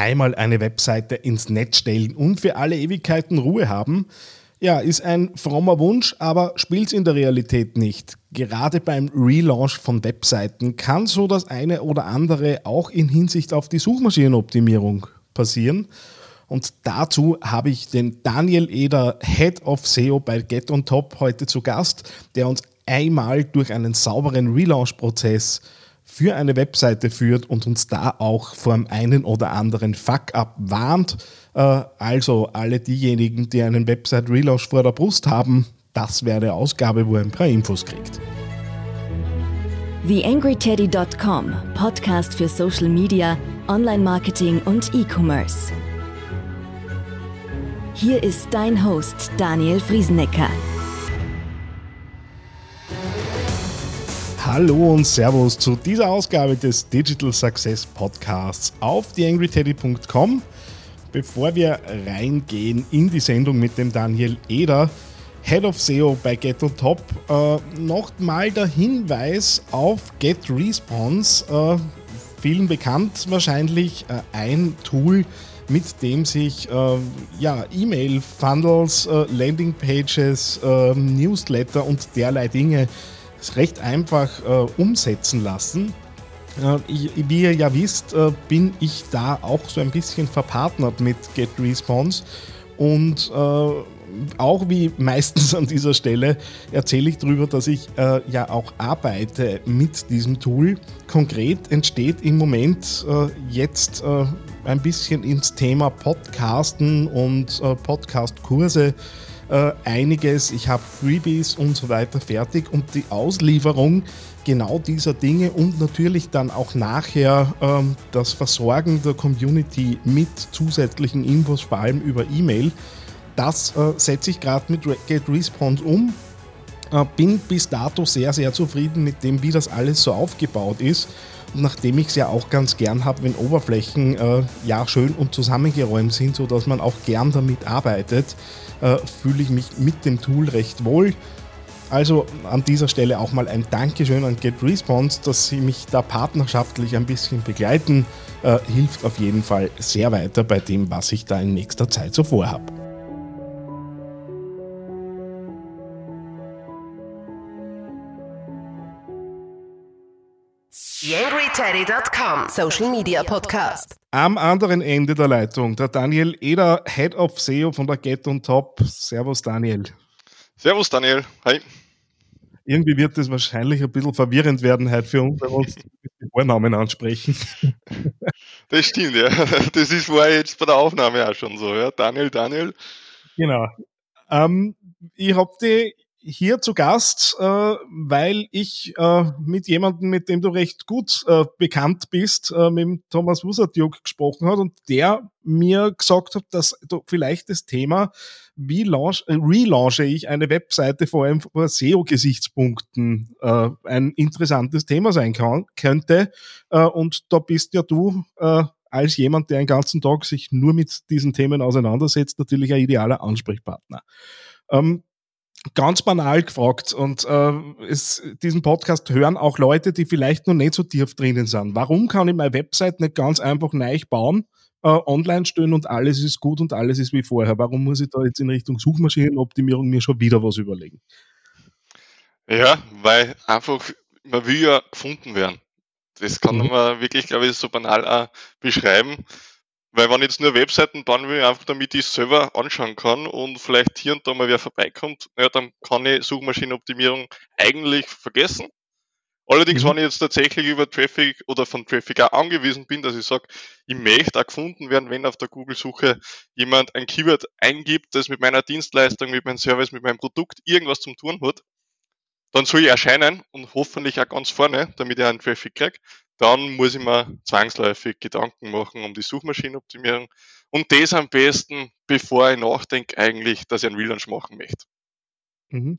einmal eine Webseite ins Netz stellen und für alle Ewigkeiten Ruhe haben, ja, ist ein frommer Wunsch, aber spielt es in der Realität nicht. Gerade beim Relaunch von Webseiten kann so das eine oder andere auch in Hinsicht auf die Suchmaschinenoptimierung passieren. Und dazu habe ich den Daniel Eder, Head of SEO bei Get on Top, heute zu Gast, der uns einmal durch einen sauberen Relaunch-Prozess für eine Webseite führt und uns da auch vor dem einen oder anderen Fuck-up warnt. Äh, also alle diejenigen, die einen Website-Relaunch vor der Brust haben, das wäre eine Ausgabe, wo ihr ein paar Infos kriegt. TheAngryTeddy.com, Podcast für Social Media, Online-Marketing und E-Commerce. Hier ist dein Host Daniel Friesenecker. Hallo und Servus zu dieser Ausgabe des Digital Success Podcasts auf theangryteddy.com. Bevor wir reingehen in die Sendung mit dem Daniel Eder, Head of SEO bei Get Top, äh, nochmal der Hinweis auf GetResponse. Äh, vielen bekannt wahrscheinlich äh, ein Tool, mit dem sich äh, ja, E-Mail-Funnels, äh, Landingpages, äh, Newsletter und derlei Dinge recht einfach äh, umsetzen lassen. Äh, ich, wie ihr ja wisst, äh, bin ich da auch so ein bisschen verpartnert mit GetResponse und auch wie meistens an dieser Stelle erzähle ich darüber, dass ich äh, ja auch arbeite mit diesem Tool. Konkret entsteht im Moment äh, jetzt äh, ein bisschen ins Thema Podcasten und äh, Podcast-Kurse äh, einiges. Ich habe Freebies und so weiter fertig und die Auslieferung genau dieser Dinge und natürlich dann auch nachher ähm, das Versorgen der Community mit zusätzlichen Infos, vor allem über E-Mail. Das äh, setze ich gerade mit GetResponse um. Äh, bin bis dato sehr, sehr zufrieden mit dem, wie das alles so aufgebaut ist nachdem ich es ja auch ganz gern habe, wenn Oberflächen äh, ja schön und zusammengeräumt sind, sodass man auch gern damit arbeitet, äh, fühle ich mich mit dem Tool recht wohl. Also an dieser Stelle auch mal ein Dankeschön an GetResponse, dass Sie mich da partnerschaftlich ein bisschen begleiten. Äh, hilft auf jeden Fall sehr weiter bei dem, was ich da in nächster Zeit so vorhabe. YangryTeddy.com Social Media Podcast. Am anderen Ende der Leitung der Daniel Eder, Head of SEO von der Get on Top. Servus Daniel. Servus Daniel. Hi. Irgendwie wird das wahrscheinlich ein bisschen verwirrend werden heute für uns, wenn wir uns die Vornamen ansprechen. Das stimmt, ja. Das ist war jetzt bei der Aufnahme auch schon so, ja. Daniel, Daniel. Genau. Ähm, ich habe die hier zu Gast, äh, weil ich äh, mit jemandem, mit dem du recht gut äh, bekannt bist, äh, mit dem Thomas Wusatjuk gesprochen hat und der mir gesagt hat, dass du vielleicht das Thema, wie launch, äh, relaunche ich eine Webseite vor allem vor SEO-Gesichtspunkten äh, ein interessantes Thema sein kann, könnte. Äh, und da bist ja du äh, als jemand, der den ganzen Tag sich nur mit diesen Themen auseinandersetzt, natürlich ein idealer Ansprechpartner. Ähm, ganz banal gefragt und äh, es, diesen Podcast hören auch Leute, die vielleicht noch nicht so tief drinnen sind. Warum kann ich meine Website nicht ganz einfach neu bauen, äh, online stellen und alles ist gut und alles ist wie vorher? Warum muss ich da jetzt in Richtung Suchmaschinenoptimierung mir schon wieder was überlegen? Ja, weil einfach, man will ja gefunden werden. Das kann mhm. man wirklich, glaube ich, so banal auch beschreiben. Weil wenn ich jetzt nur Webseiten bauen will, einfach damit ich es selber anschauen kann und vielleicht hier und da mal wer vorbeikommt, ja, dann kann ich Suchmaschinenoptimierung eigentlich vergessen. Allerdings, mhm. wenn ich jetzt tatsächlich über Traffic oder von Traffic auch angewiesen bin, dass ich sage, ich möchte auch gefunden werden, wenn auf der Google-Suche jemand ein Keyword eingibt, das mit meiner Dienstleistung, mit meinem Service, mit meinem Produkt irgendwas zum tun hat, dann soll ich erscheinen und hoffentlich auch ganz vorne, damit ich einen Traffic kriege dann muss ich mir zwangsläufig Gedanken machen um die Suchmaschinenoptimierung und das am besten, bevor ich nachdenke eigentlich, dass ich einen Relaunch machen möchte. Mhm.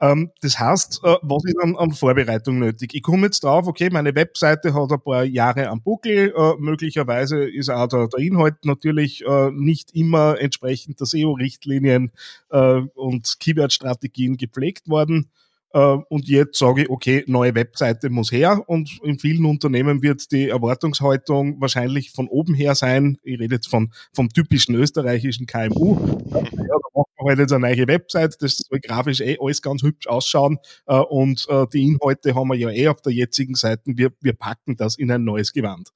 Ähm, das heißt, äh, was ist an, an, Vorbereitung nötig? Ich komme jetzt drauf, okay, meine Webseite hat ein paar Jahre am Buckel, äh, möglicherweise ist auch der, der Inhalt natürlich äh, nicht immer entsprechend der SEO-Richtlinien äh, und Keyword-Strategien gepflegt worden. Äh, und jetzt sage ich, okay, neue Webseite muss her und in vielen Unternehmen wird die Erwartungshaltung wahrscheinlich von oben her sein. Ich rede jetzt von, vom typischen österreichischen KMU. Ja, da machen wir halt jetzt eine neue Website, das soll grafisch eh alles ganz hübsch ausschauen äh, und äh, die Inhalte haben wir ja eh auf der jetzigen Seite. Wir, wir packen das in ein neues Gewand.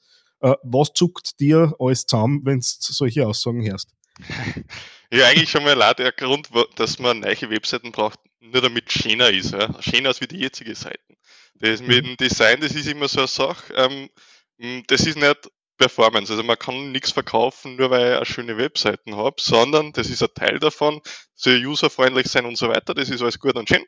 Was zuckt dir alles zusammen, wenn du solche Aussagen hörst? Ja, eigentlich schon mal leider der Grund, dass man neue Webseiten braucht, nur damit schöner ist. Ja? Schöner als wie die jetzige Seiten. Das mit dem Design, das ist immer so eine Sache. Ähm, das ist nicht Performance. Also man kann nichts verkaufen, nur weil ich eine schöne Webseiten habe, sondern das ist ein Teil davon, soll userfreundlich sein und so weiter. Das ist alles gut und schön.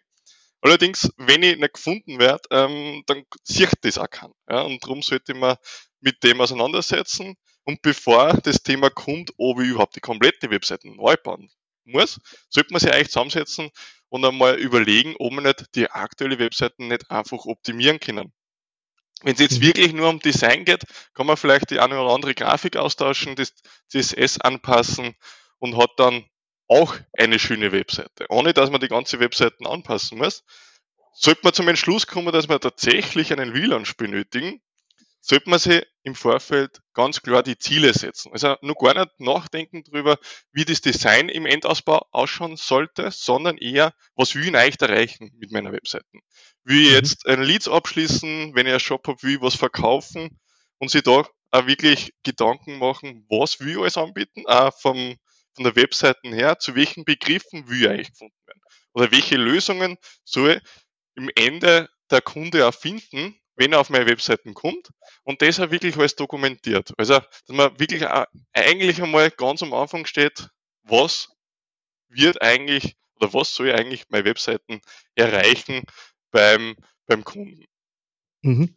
Allerdings, wenn ich nicht gefunden werde, ähm, dann sieht das auch keiner. Ja? Und darum sollte man mit dem auseinandersetzen. Und bevor das Thema kommt, ob ich überhaupt die komplette Webseite neu bauen muss, sollte man sich eigentlich zusammensetzen und einmal überlegen, ob man nicht die aktuelle Webseite nicht einfach optimieren können. Wenn es jetzt mhm. wirklich nur um Design geht, kann man vielleicht die eine oder andere Grafik austauschen, das CSS anpassen und hat dann auch eine schöne Webseite, ohne dass man die ganze Webseite anpassen muss. Sollte man zum Entschluss kommen, dass wir tatsächlich einen Relaunch benötigen, sollte man sich im Vorfeld ganz klar die Ziele setzen. Also nur gar nicht nachdenken darüber, wie das Design im Endausbau ausschauen sollte, sondern eher, was will ich eigentlich erreichen mit meiner Webseite? Will ich mhm. jetzt ein Leads abschließen, wenn ich einen Shop habe, will ich was verkaufen und sich da auch wirklich Gedanken machen, was will ich alles anbieten, auch vom, von der Webseite her, zu welchen Begriffen will ich eigentlich gefunden werden? Oder welche Lösungen soll im Ende der Kunde auch finden, wenn er auf meine Webseiten kommt und das auch wirklich alles dokumentiert. Also, dass man wirklich eigentlich einmal ganz am Anfang steht, was wird eigentlich oder was soll eigentlich meine Webseiten erreichen beim, beim Kunden. Mhm.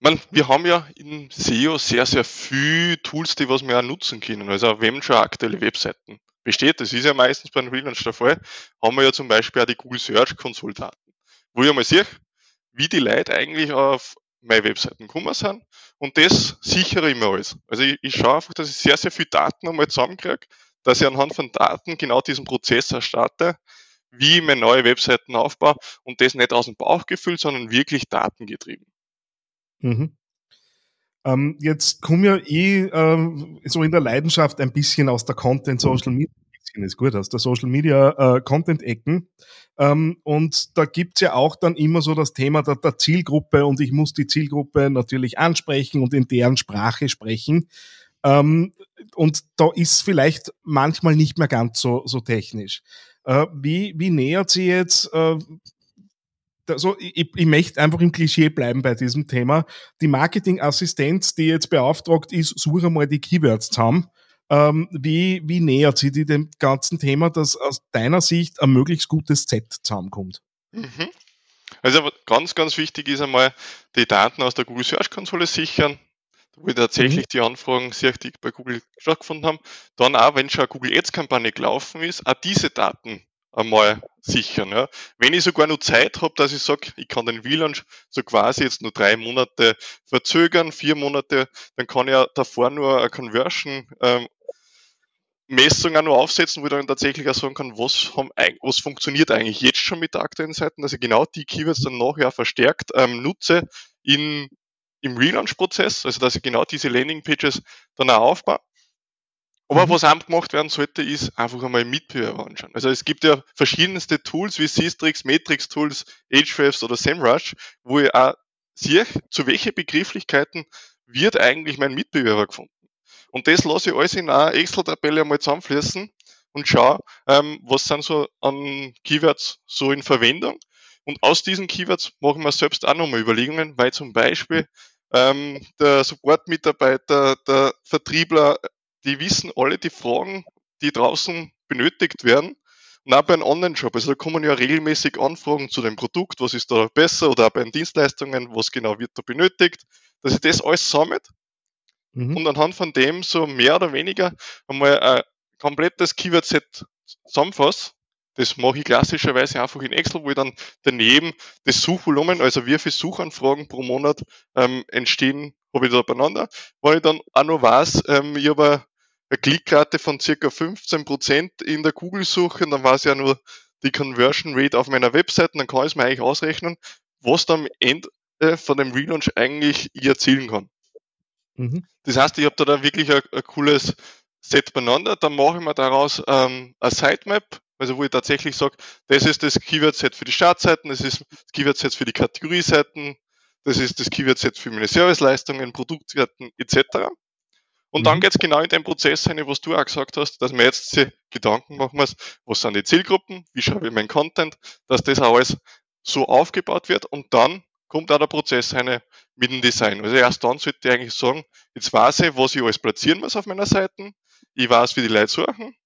Man, wir haben ja in SEO sehr, sehr viel Tools, die was wir auch nutzen können. Also wenn schon aktuelle Webseiten besteht, das ist ja meistens bei einem Relaunch der Fall, haben wir ja zum Beispiel auch die Google Search Konsultaten, wo ich mal sehe, wie die Leute eigentlich auf meine Webseiten gekommen sind. Und das sichere ich mir alles. Also ich, ich schaue einfach, dass ich sehr, sehr viel Daten einmal zusammenkriege, dass ich anhand von Daten genau diesen Prozess erstarte, wie ich meine neue Webseiten aufbaue und das nicht aus dem Bauch gefüllt, sondern wirklich datengetrieben. Mhm. Ähm, jetzt komme ja eh ähm, so in der Leidenschaft ein bisschen aus der Content Social Media ist gut aus der Social Media äh, Content Ecken. Ähm, und da gibt's ja auch dann immer so das Thema der, der Zielgruppe und ich muss die Zielgruppe natürlich ansprechen und in deren Sprache sprechen. Ähm, und da ist vielleicht manchmal nicht mehr ganz so, so technisch. Äh, wie, wie nähert sie jetzt also ich, ich möchte einfach im Klischee bleiben bei diesem Thema. Die Marketingassistenz, die jetzt beauftragt ist, suche mal die Keywords zusammen ähm, wie, wie nähert sie die dem ganzen Thema, dass aus deiner Sicht ein möglichst gutes Set zusammenkommt? Mhm. Also ganz, ganz wichtig ist einmal, die Daten aus der Google Search Konsole sichern, wo wir tatsächlich mhm. die Anfragen sehr richtig bei Google stattgefunden haben. Dann auch, wenn schon eine Google Ads Kampagne gelaufen ist, auch diese Daten einmal sichern. Ja. Wenn ich sogar nur Zeit habe, dass ich sage, ich kann den VLANC so quasi jetzt nur drei Monate verzögern, vier Monate, dann kann ich ja davor nur eine Conversion ähm, Messung auch nur aufsetzen, wo ich dann tatsächlich auch sagen kann, was, haben, was funktioniert eigentlich jetzt schon mit der aktuellen Seite, dass ich genau die Keywords dann nachher verstärkt ähm, nutze in, im Relaunch-Prozess, also dass ich genau diese Landing-Pages dann auch aufbaue. Aber mhm. was auch gemacht werden sollte, ist einfach einmal Mitbewerber anschauen. Also es gibt ja verschiedenste Tools wie Systrix, Matrix Tools, Ahrefs oder SEMrush, wo ich auch sehe, zu welchen Begrifflichkeiten wird eigentlich mein Mitbewerber gefunden. Und das lasse ich alles in einer Excel-Tabelle einmal zusammenfließen und schaue, ähm, was sind so an Keywords so in Verwendung. Und aus diesen Keywords machen wir selbst auch nochmal Überlegungen, weil zum Beispiel ähm, der Support-Mitarbeiter, der Vertriebler, die wissen alle die Fragen, die draußen benötigt werden. Und auch bei einem Online-Shop, also da kommen ja regelmäßig Anfragen zu dem Produkt, was ist da besser oder auch bei den Dienstleistungen, was genau wird da benötigt, dass ich das alles sammelt mhm. und anhand von dem so mehr oder weniger einmal ein komplettes Keyword-Set zusammenfasse. Das mache ich klassischerweise einfach in Excel, wo ich dann daneben das Suchvolumen, also wie viele Suchanfragen pro Monat ähm, entstehen, habe ich da beieinander. Weil ich dann auch noch weiß, ähm, ich habe eine Klickrate von circa 15% in der Google-Suche, dann weiß ich ja nur, die Conversion Rate auf meiner Webseite, dann kann ich es mir eigentlich ausrechnen, was dann am Ende von dem Relaunch eigentlich ich erzielen kann. Mhm. Das heißt, ich habe da, da wirklich ein, ein, cooles Set beieinander, dann mache ich mir daraus ähm, eine Sitemap, also wo ich tatsächlich sage, das ist das Keyword-Set für die Startseiten, das ist das Keyword-Set für die Kategorieseiten, das ist das Keyword-Set für meine Serviceleistungen, Produktseiten etc. Und mhm. dann geht's genau in den Prozess rein, was du auch gesagt hast, dass wir jetzt die Gedanken machen muss, was sind die Zielgruppen, wie schreibe ich meinen Content, dass das alles so aufgebaut wird und dann kommt auch der Prozess rein mit dem Design. Also erst dann sollte ich eigentlich sagen, jetzt weiß ich, was ich alles platzieren muss auf meiner Seite, ich weiß, wie die Leute suchen,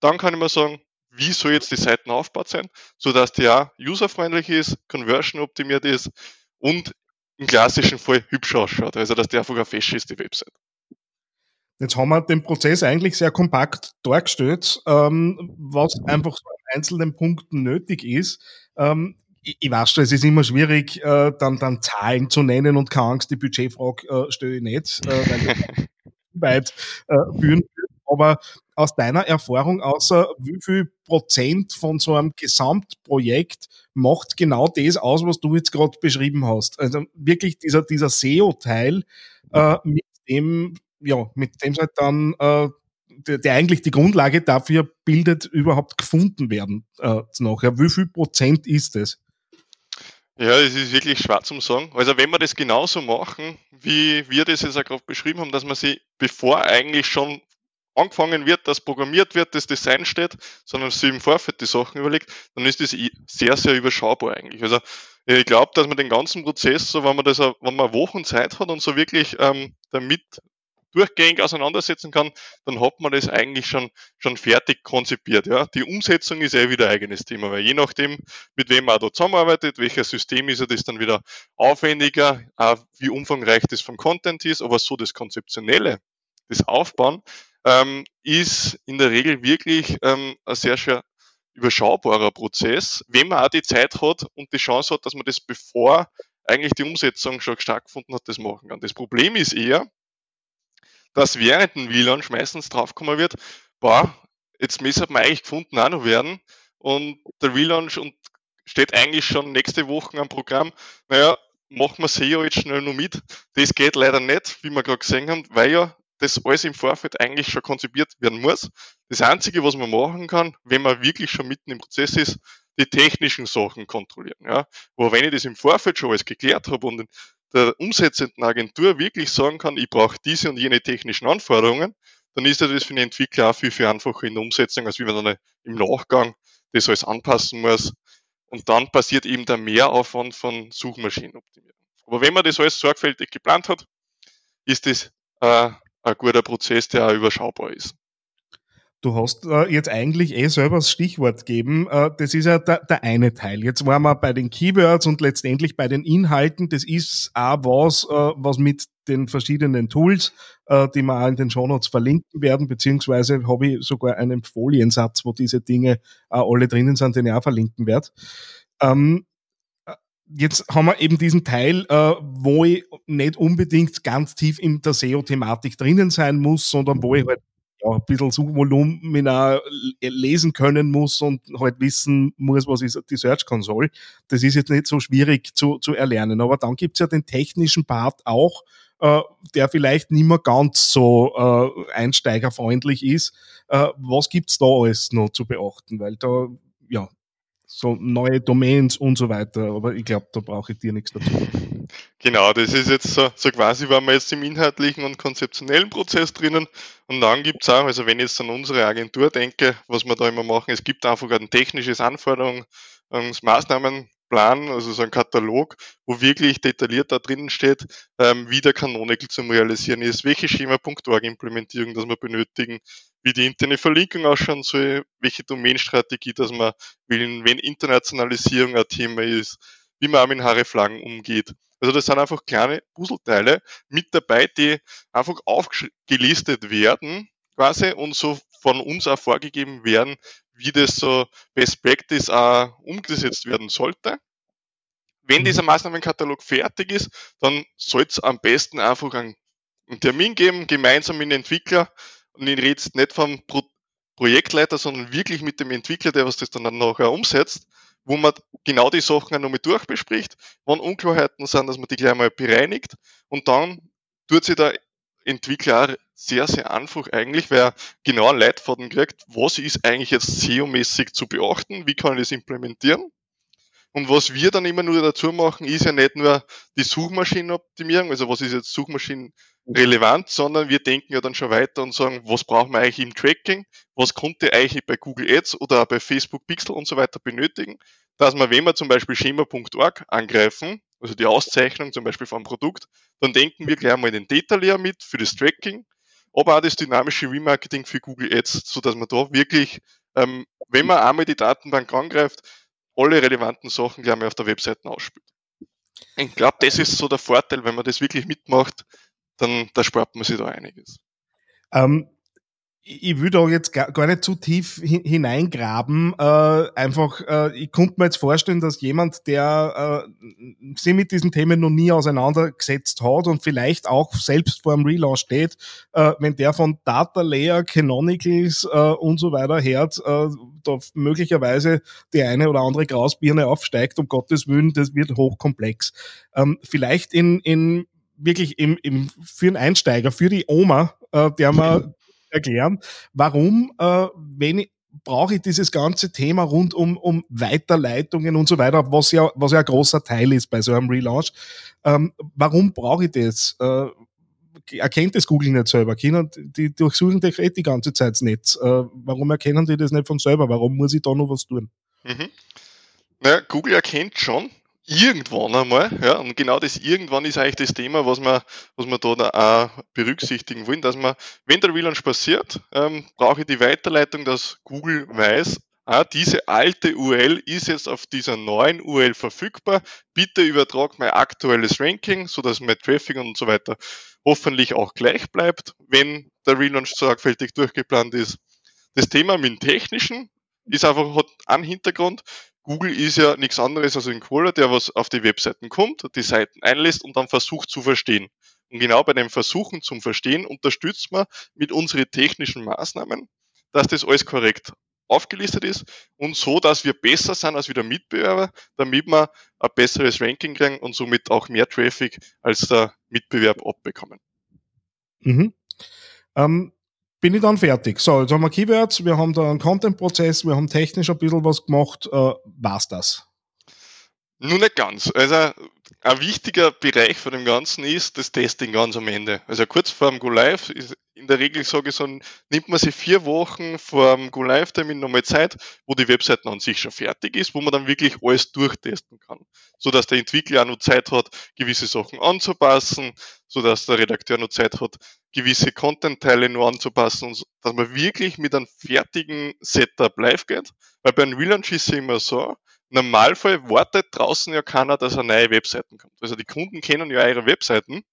dann kann ich mir sagen, wie soll jetzt die Seiten aufgebaut sein, sodass die auch userfreundlich ist, conversion optimiert ist und im klassischen Fall hübsch ausschaut. Also dass der einfach fest ist, die Website. Jetzt haben wir den Prozess eigentlich sehr kompakt dargestellt, ähm, was einfach so an einzelnen Punkten nötig ist. Ähm, ich, ich weiß schon, es ist immer schwierig, äh, dann, dann Zahlen zu nennen und keine Angst, die Budgetfrage äh, stelle ich nicht, äh, weil weit äh, führen. Aber aus deiner Erfahrung, außer wie viel Prozent von so einem Gesamtprojekt macht genau das aus, was du jetzt gerade beschrieben hast? Also wirklich dieser, dieser SEO-Teil, äh, mit dem ja, mit dem halt dann äh, der, der, eigentlich die Grundlage dafür bildet, überhaupt gefunden werden äh, nachher. Wie viel Prozent ist es? Ja, es ist wirklich schwer zu sagen. Also wenn wir das genauso machen, wie wir das jetzt auch gerade beschrieben haben, dass man sie, bevor eigentlich schon angefangen wird, dass programmiert wird, das Design steht, sondern sie im Vorfeld die Sachen überlegt, dann ist das sehr, sehr überschaubar eigentlich. Also ich glaube, dass man den ganzen Prozess, so wenn man das, wenn man Wochen Zeit hat und so wirklich ähm, damit durchgängig auseinandersetzen kann, dann hat man das eigentlich schon, schon fertig konzipiert. Ja. Die Umsetzung ist eh wieder ein eigenes Thema, weil je nachdem, mit wem man da zusammenarbeitet, welches System ist, das dann wieder aufwendiger, auch wie umfangreich das vom Content ist, aber so das Konzeptionelle, das Aufbauen, ähm, ist in der Regel wirklich ähm, ein sehr, sehr überschaubarer Prozess, wenn man auch die Zeit hat und die Chance hat, dass man das bevor eigentlich die Umsetzung schon stattgefunden hat, das machen kann. Das Problem ist eher, dass während dem Relaunch meistens draufkommen wird, boah, jetzt müsste man eigentlich gefunden auch noch werden und der Relaunch und steht eigentlich schon nächste Woche am Programm, naja, machen wir SEO jetzt schnell noch mit. Das geht leider nicht, wie wir gerade gesehen haben, weil ja das alles im Vorfeld eigentlich schon konzipiert werden muss. Das Einzige, was man machen kann, wenn man wirklich schon mitten im Prozess ist, die technischen Sachen kontrollieren. Ja. Aber wenn ich das im Vorfeld schon alles geklärt habe und der umsetzenden Agentur wirklich sagen kann, ich brauche diese und jene technischen Anforderungen, dann ist das für den Entwickler auch viel, viel einfacher in der Umsetzung, als wie man dann im Nachgang das alles anpassen muss. Und dann passiert eben der Mehraufwand von Suchmaschinenoptimierung. Aber wenn man das alles sorgfältig geplant hat, ist das äh, ein guter Prozess, der auch überschaubar ist. Du hast äh, jetzt eigentlich eh selber das Stichwort gegeben. Äh, das ist ja der, der, eine Teil. Jetzt waren wir bei den Keywords und letztendlich bei den Inhalten. Das ist auch was, äh, was mit den verschiedenen Tools, die wir auch in den Shownotes verlinken werden, beziehungsweise habe ich sogar einen Foliensatz, wo diese Dinge auch alle drinnen sind, den ich auch verlinken werde. Ähm, äh, jetzt haben wir eben diesen Teil, wo ich nicht unbedingt ganz tief in der SEO-Thematik drinnen sein muss, sondern wo ich halt ja, ein bisschen Suchvolumina lesen können muss und halt wissen muss, was ist die Search Console. Das ist jetzt nicht so schwierig zu, zu erlernen. Aber dann gibt's ja den technischen Part auch, äh, der vielleicht nicht mehr ganz so äh, einsteigerfreundlich ist. Äh, was gibt's da alles noch zu beachten? Weil da, ja, so neue Domains und so weiter. Aber ich glaube, da brauche ich dir nichts dazu. Genau, das ist jetzt so, so quasi, waren wir jetzt im inhaltlichen und konzeptionellen Prozess drinnen. Und dann gibt's auch, also wenn ich jetzt an unsere Agentur denke, was wir da immer machen, es gibt einfach ein technisches Anforderungsmaßnahmen Plan, also so ein Katalog, wo wirklich detailliert da drinnen steht, ähm, wie der Canonical zum Realisieren ist, welche Schema.org-Implementierung das wir benötigen, wie die interne Verlinkung ausschauen soll, welche Domainstrategie das man will, wenn Internationalisierung ein Thema ist, wie man auch mit Haare-Flaggen umgeht. Also das sind einfach kleine Puzzleteile mit dabei, die einfach aufgelistet werden quasi und so von uns auch vorgegeben werden, wie das so Best Practice auch umgesetzt werden sollte. Wenn mhm. dieser Maßnahmenkatalog fertig ist, dann soll es am besten einfach einen, einen Termin geben, gemeinsam mit dem Entwickler. Und ich rede jetzt nicht vom Pro Projektleiter, sondern wirklich mit dem Entwickler, der was das dann nachher umsetzt, wo man genau die Sachen nochmal durchbespricht, wann Unklarheiten sind, dass man die gleich mal bereinigt und dann tut sich der Entwickler auch sehr, sehr einfach eigentlich, weil er genau einen Leitfaden kriegt, was ist eigentlich jetzt SEO-mäßig zu beachten, wie kann ich das implementieren. Und was wir dann immer nur dazu machen, ist ja nicht nur die Suchmaschinenoptimierung, also was ist jetzt Suchmaschinen relevant, sondern wir denken ja dann schon weiter und sagen, was brauchen wir eigentlich im Tracking, was konnte eigentlich bei Google Ads oder bei Facebook Pixel und so weiter benötigen, dass wir, wenn wir zum Beispiel schema.org angreifen, also die Auszeichnung zum Beispiel vom Produkt, dann denken wir gleich mal den Data Layer mit für das Tracking, aber auch das dynamische Remarketing für Google Ads, so dass man da wirklich, ähm, wenn man einmal die Datenbank angreift, alle relevanten Sachen gleich mal auf der Webseite ausspielt. Ich glaube, das ist so der Vorteil, wenn man das wirklich mitmacht, dann da spart man sich da einiges. Ähm, ich will da jetzt gar, nicht zu tief hineingraben. Äh, einfach, äh, ich konnte mir jetzt vorstellen, dass jemand, der äh, sich mit diesen Themen noch nie auseinandergesetzt hat und vielleicht auch selbst vor dem Relaunch steht, äh, wenn der von Data Layer, Canonicals äh, und so weiter hört, äh, da möglicherweise die eine oder andere Grausbirne aufsteigt, um Gottes Willen, das wird hochkomplex. Ähm, vielleicht in, in wirklich im, im, für einen Einsteiger, für die Oma, äh, der man erklären, warum, äh, wenn brauche ich dieses ganze Thema rund um, um Weiterleitungen und so weiter, was ja, was ja ein großer Teil ist bei so einem Relaunch. Ähm, warum brauche ich das? Äh, erkennt das Google nicht selber? Kinder, die durchsuchen dich eh die ganze Zeit das Netz. Äh, warum erkennen die das nicht von selber? Warum muss ich da noch was tun? Mhm. Naja, Google erkennt schon, irgendwann einmal, ja, und genau das irgendwann ist eigentlich das Thema, was wir, was wir da, auch berücksichtigen wollen, dass man, wenn der Relaunch passiert, ähm, brauche ich die Weiterleitung, dass Google weiß, ah, diese alte URL ist jetzt auf dieser neuen URL verfügbar, bitte übertrag mein aktuelles Ranking, so dass mein Traffic und so weiter hoffentlich auch gleich bleibt, wenn der Relaunch sorgfältig durchgeplant ist. Das Thema mit dem Technischen ist einfach, hat einen Hintergrund. Google ist ja nichts anderes als ein Crawler, der was auf die Webseiten kommt, die Seiten einlässt und dann versucht zu verstehen. Und genau bei dem Versuchen zum Verstehen unterstützt man mit unseren technischen Maßnahmen, dass das alles korrekt aufgelistet ist und so, dass wir besser sind als wieder Mitbewerber, damit wir ein besseres Ranking kriegen und somit auch mehr Traffic als der Mitbewerb abbekommen. Mhm. Ähm, bin ich dann fertig. So, jetzt haben wir Keywords, wir haben da einen Content-Prozess, wir haben technisch ein bisschen was gemacht. Äh, war's das? Nur nicht ganz. Also ein wichtiger Bereich von dem Ganzen ist das Testing ganz am Ende. Also kurz vor dem Go Live ist in der Regel sage ich so, nimmt man sich vier Wochen vor dem Go Live Termin nochmal Zeit, wo die Webseite an sich schon fertig ist, wo man dann wirklich alles durchtesten kann, so dass der Entwickler auch noch Zeit hat, gewisse Sachen anzupassen, so dass der Redakteur noch Zeit hat, gewisse Content-Teile nur anzupassen und dass man wirklich mit einem fertigen Setup live geht. Weil bei einem Relaunch ist es immer so, Normalfall wartet draußen ja keiner, dass eine neue Webseiten kommt. Also die Kunden kennen ja ihre Webseiten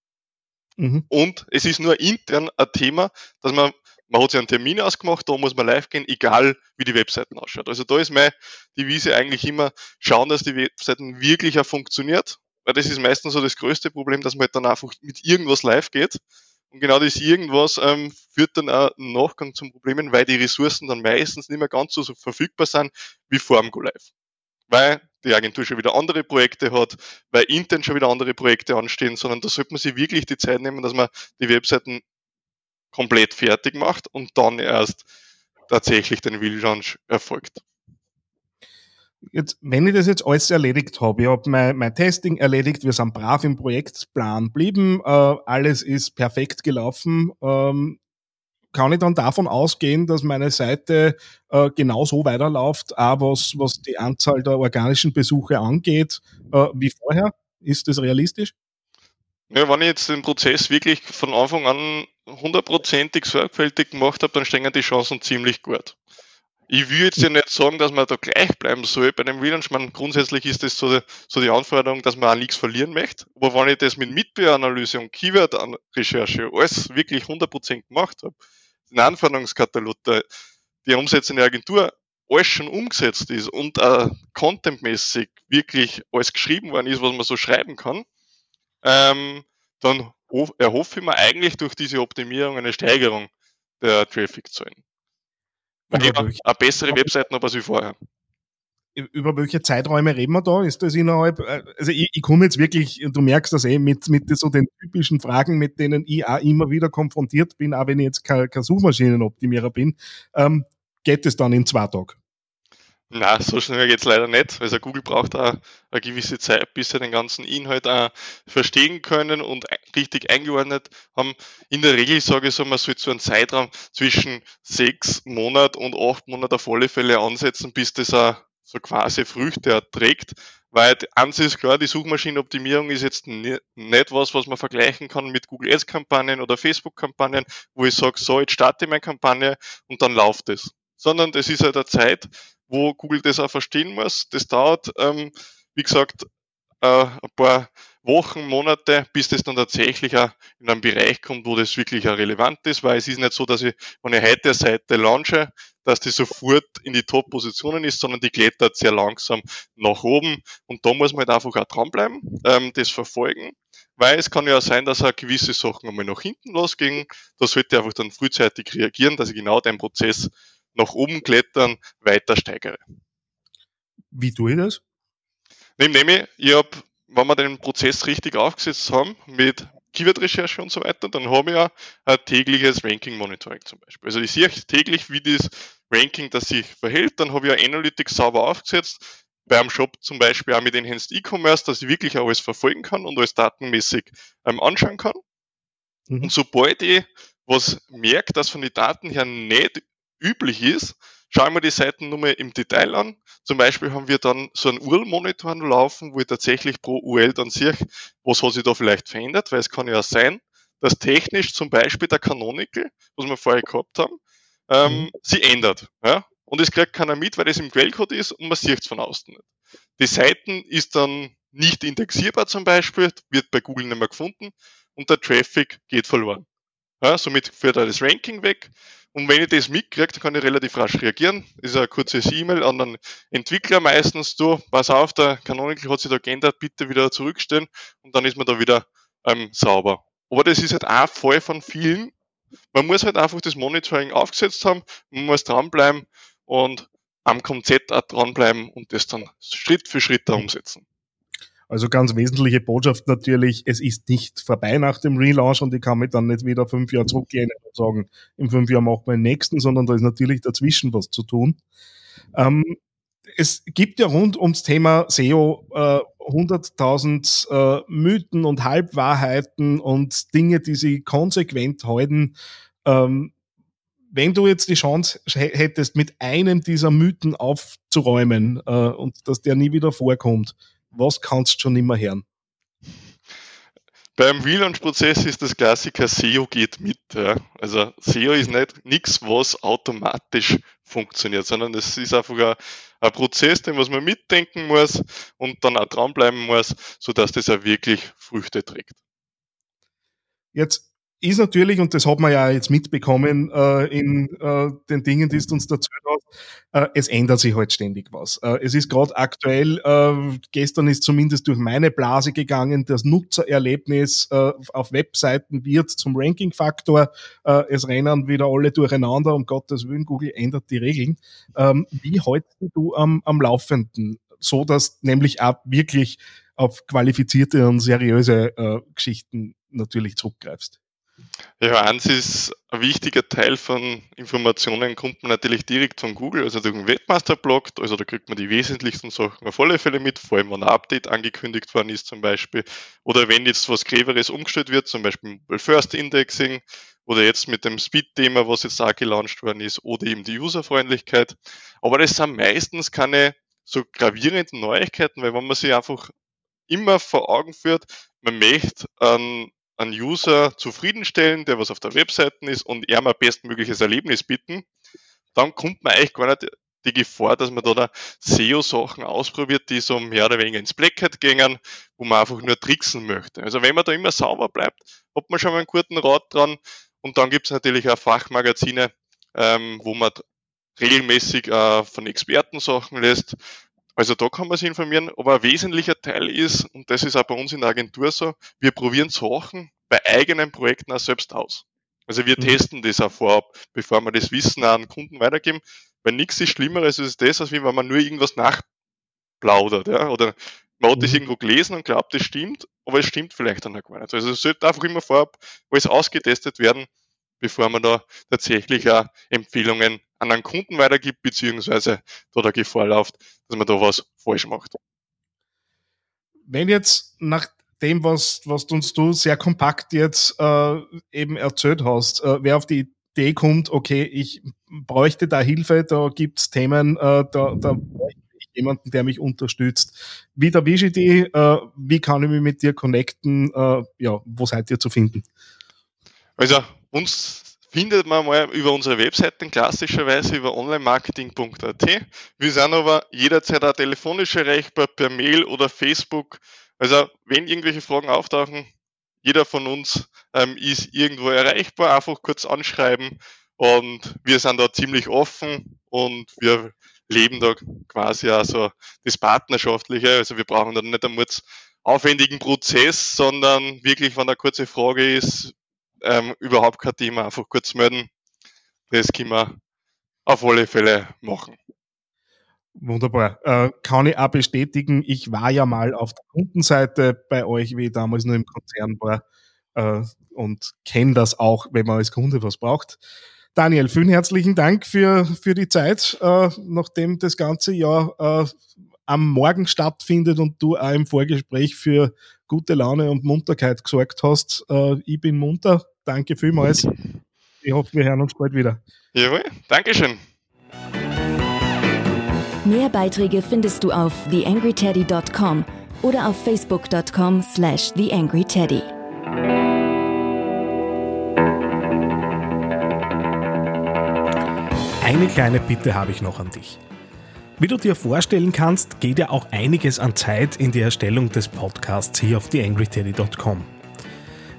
mhm. und es ist nur intern ein Thema, dass man, man hat sich einen Termin ausgemacht, da muss man live gehen, egal wie die Webseiten ausschaut. Also da ist meine Devise eigentlich immer, schauen, dass die Webseiten wirklich auch funktioniert, weil das ist meistens so das größte Problem, dass man halt dann einfach mit irgendwas live geht. Und genau das irgendwas ähm, führt dann auch im Nachgang zum Problemen, weil die Ressourcen dann meistens nicht mehr ganz so verfügbar sind wie vor dem Go Live weil die Agentur schon wieder andere Projekte hat, weil intern schon wieder andere Projekte anstehen, sondern da sollte man sich wirklich die Zeit nehmen, dass man die Webseiten komplett fertig macht und dann erst tatsächlich den Relaunch erfolgt. Jetzt, wenn ich das jetzt alles erledigt habe, ich habe mein, mein Testing erledigt, wir sind brav im Projektplan geblieben, äh, alles ist perfekt gelaufen, ähm, kann ich dann davon ausgehen, dass meine Seite äh, genauso weiterläuft, auch was, was die Anzahl der organischen Besuche angeht, äh, wie vorher? Ist das realistisch? Ja, wenn ich jetzt den Prozess wirklich von Anfang an hundertprozentig sorgfältig gemacht habe, dann stehen die Chancen ziemlich gut. Ich will jetzt ja nicht sagen, dass man da gleich bleiben soll bei dem Relaunch. Man, grundsätzlich ist das so so die Anforderung, dass man auch nichts verlieren möchte. Aber wenn ich das mit Mitbeanalyse und Keyword-Recherche alles wirklich 100% gemacht habe, den Anforderungskatalog, der, die umsetzende Agentur alles schon umgesetzt ist und äh, contentmäßig wirklich alles geschrieben worden ist, was man so schreiben kann, ähm, dann erhoffe ich mir eigentlich durch diese Optimierung eine Steigerung der Traffic-Zahlen. Ja, eine bessere Webseite noch als wie vorher über welche Zeiträume reden wir da? Ist das innerhalb, äh, also ich, ich komme jetzt wirklich, du merkst das eh, mit, mit so den typischen Fragen, mit denen ich auch immer wieder konfrontiert bin, auch wenn ich jetzt kein, kein Suchmaschinenoptimierer bin, ähm, geht es dann in zwei Tagen? Na, so schnell geht's leider nicht. Also Google braucht auch eine gewisse Zeit, bis sie den ganzen Inhalt auch verstehen können und richtig eingeordnet haben. In der Regel sage ich so, man sollte so einen Zeitraum zwischen sechs Monaten und acht Monaten auf alle Fälle ansetzen, bis das auch so quasi Früchte erträgt, weil eins ist klar, die Suchmaschinenoptimierung ist jetzt nicht was, was man vergleichen kann mit Google Ads Kampagnen oder Facebook Kampagnen, wo ich sage, so, jetzt starte ich meine Kampagne und dann läuft es. Sondern das ist halt eine Zeit, wo Google das auch verstehen muss. Das dauert, ähm, wie gesagt, äh, ein paar Wochen, Monate, bis das dann tatsächlich auch in einen Bereich kommt, wo das wirklich auch relevant ist, weil es ist nicht so, dass ich, wenn ich heute eine Seite launche, dass die sofort in die Top-Positionen ist, sondern die klettert sehr langsam nach oben und da muss man halt einfach auch dranbleiben, ähm, das verfolgen, weil es kann ja sein, dass auch gewisse Sachen einmal nach hinten losgehen, da sollte ich einfach dann frühzeitig reagieren, dass ich genau den Prozess nach oben klettern weiter steigere. Wie tue ich das? Nehm, nehme ich, ich habe, wenn wir den Prozess richtig aufgesetzt haben, mit Keyword-Recherche und so weiter, dann habe ich ja ein tägliches Ranking-Monitoring zum Beispiel. Also ich sehe täglich, wie das Ranking das sich verhält. Dann habe ich ja Analytics sauber aufgesetzt. Beim Shop zum Beispiel auch mit Enhanced E-Commerce, dass ich wirklich alles verfolgen kann und alles datenmäßig ähm, anschauen kann. Mhm. Und sobald ich was merke, dass von den Daten her nicht üblich ist, schauen wir die Seiten nur mal im Detail an. Zum Beispiel haben wir dann so einen URL-Monitor laufen, wo ich tatsächlich pro URL dann sehe, was hat sich da vielleicht verändert, weil es kann ja sein, dass technisch zum Beispiel der Canonical, was wir vorher gehabt haben, ähm, mhm. sie ändert. Ja? Und es kriegt keiner mit, weil das im Quellcode ist und man sieht es von außen nicht. Die Seiten ist dann nicht indexierbar zum Beispiel, wird bei Google nicht mehr gefunden und der Traffic geht verloren. Ja, somit führt er das Ranking weg und wenn ich das mitkriege, dann kann ich relativ rasch reagieren. Ist ein kurzes E-Mail an den Entwickler meistens. Du, pass auf, der Canonical hat sich da geändert, bitte wieder zurückstellen und dann ist man da wieder ähm, sauber. Aber das ist halt ein Fall von vielen. Man muss halt einfach das Monitoring aufgesetzt haben, man muss dranbleiben und am Konzept auch dranbleiben und das dann Schritt für Schritt da umsetzen. Also ganz wesentliche Botschaft natürlich, es ist nicht vorbei nach dem Relaunch und ich kann mich dann nicht wieder fünf Jahre zurückgehen und sagen, in fünf Jahren machen wir den nächsten, sondern da ist natürlich dazwischen was zu tun. Ähm, es gibt ja rund ums Thema SEO äh, 100.000 äh, Mythen und Halbwahrheiten und Dinge, die sie konsequent halten. Ähm, wenn du jetzt die Chance hättest, mit einem dieser Mythen aufzuräumen äh, und dass der nie wieder vorkommt, was kannst du schon immer hören? Beim Relaunch-Prozess ist das Klassiker SEO geht mit. Ja. Also SEO ist nicht nichts, was automatisch funktioniert, sondern es ist einfach ein, ein Prozess, den was man mitdenken muss und dann auch dranbleiben muss, sodass das auch wirklich Früchte trägt. Jetzt ist natürlich, und das hat man ja jetzt mitbekommen äh, in äh, den Dingen, die du uns dazu hast, äh, es ändert sich halt ständig was. Äh, es ist gerade aktuell, äh, gestern ist zumindest durch meine Blase gegangen, das Nutzererlebnis äh, auf Webseiten wird zum Ranking-Faktor. Es rennen wieder alle durcheinander, um Gottes Willen, Google ändert die Regeln. Ähm, wie hältst du am, am Laufenden? So dass nämlich auch wirklich auf qualifizierte und seriöse Geschichten natürlich zurückgreifst. Ja, eins ist ein wichtiger Teil von Informationen kommt man natürlich direkt von Google, also durch den Webmaster-Blog, also da kriegt man die wesentlichsten Sachen auf alle Fälle mit, vor allem wenn ein Update angekündigt worden ist zum Beispiel, oder wenn jetzt was Cleveres umgestellt wird, zum Beispiel Mobile First Indexing, oder jetzt mit dem Speed-Thema, was jetzt auch gelauncht worden ist, oder eben die Userfreundlichkeit. Aber das sind meistens keine so gravierenden Neuigkeiten, weil wenn man sich einfach immer vor Augen führt, man möchte einen einen User zufriedenstellen, der was auf der Webseite ist und ihm ein bestmögliches Erlebnis bieten, dann kommt man eigentlich gar nicht die Gefahr, dass man da SEO-Sachen ausprobiert, die so mehr oder weniger ins Blackhead gehen, wo man einfach nur tricksen möchte. Also wenn man da immer sauber bleibt, hat man schon mal einen guten Rat dran. Und dann gibt es natürlich auch Fachmagazine, ähm, wo man regelmäßig äh, von Experten Sachen lässt. Also da kann man sich informieren, aber ein wesentlicher Teil ist, und das ist auch bei uns in der Agentur so, wir probieren Sachen bei eigenen Projekten auch selbst aus. Also wir mhm. testen das auch vorab, bevor wir das Wissen an Kunden weitergeben, weil nichts ist Schlimmeres als das, als wenn man nur irgendwas nachplaudert, ja, oder man hat mhm. das irgendwo gelesen und glaubt, das stimmt, aber es stimmt vielleicht dann auch gar nicht. Also es sollte einfach immer vorab alles ausgetestet werden, bevor man da tatsächlich auch Empfehlungen an einen Kunden weitergibt, beziehungsweise da der Gefahr läuft, dass man da was falsch macht. Wenn jetzt nach dem, was, was uns du sehr kompakt jetzt äh, eben erzählt hast, äh, wer auf die Idee kommt, okay, ich bräuchte da Hilfe, da gibt es Themen, äh, da, da jemanden, der mich unterstützt. Wie der ich die? Äh, wie kann ich mich mit dir connecten? Äh, ja, wo seid ihr zu finden? Also uns findet man mal über unsere Webseiten, klassischerweise über onlinemarketing.at. Wir sind aber jederzeit auch telefonisch erreichbar, per Mail oder Facebook. Also wenn irgendwelche Fragen auftauchen, jeder von uns ähm, ist irgendwo erreichbar, einfach kurz anschreiben und wir sind da ziemlich offen und wir leben da quasi also das Partnerschaftliche. Also wir brauchen da nicht einmal aufwendigen Prozess, sondern wirklich, wenn eine kurze Frage ist, ähm, überhaupt kein Thema, einfach kurz melden. Das können wir auf alle Fälle machen. Wunderbar. Äh, kann ich auch bestätigen, ich war ja mal auf der Kundenseite bei euch, wie ich damals nur im Konzern war äh, und kenne das auch, wenn man als Kunde was braucht. Daniel, vielen herzlichen Dank für, für die Zeit, äh, nachdem das ganze Jahr äh, am Morgen stattfindet und du auch im Vorgespräch für gute Laune und Munterkeit gesorgt hast. Äh, ich bin munter. Danke vielmals. Ich hoffe, wir hören uns bald wieder. Jawohl, Dankeschön. Mehr Beiträge findest du auf theangryteddy.com oder auf facebook.com slash theangryteddy. Eine kleine Bitte habe ich noch an dich. Wie du dir vorstellen kannst, geht ja auch einiges an Zeit in die Erstellung des Podcasts hier auf theangryteddy.com.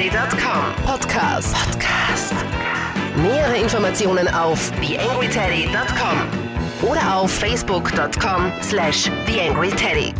TheAngryTeddy.com Podcast. Podcast. Nähere Informationen auf TheAngryTeddy.com oder auf Facebook.com slash TheAngryTeddy.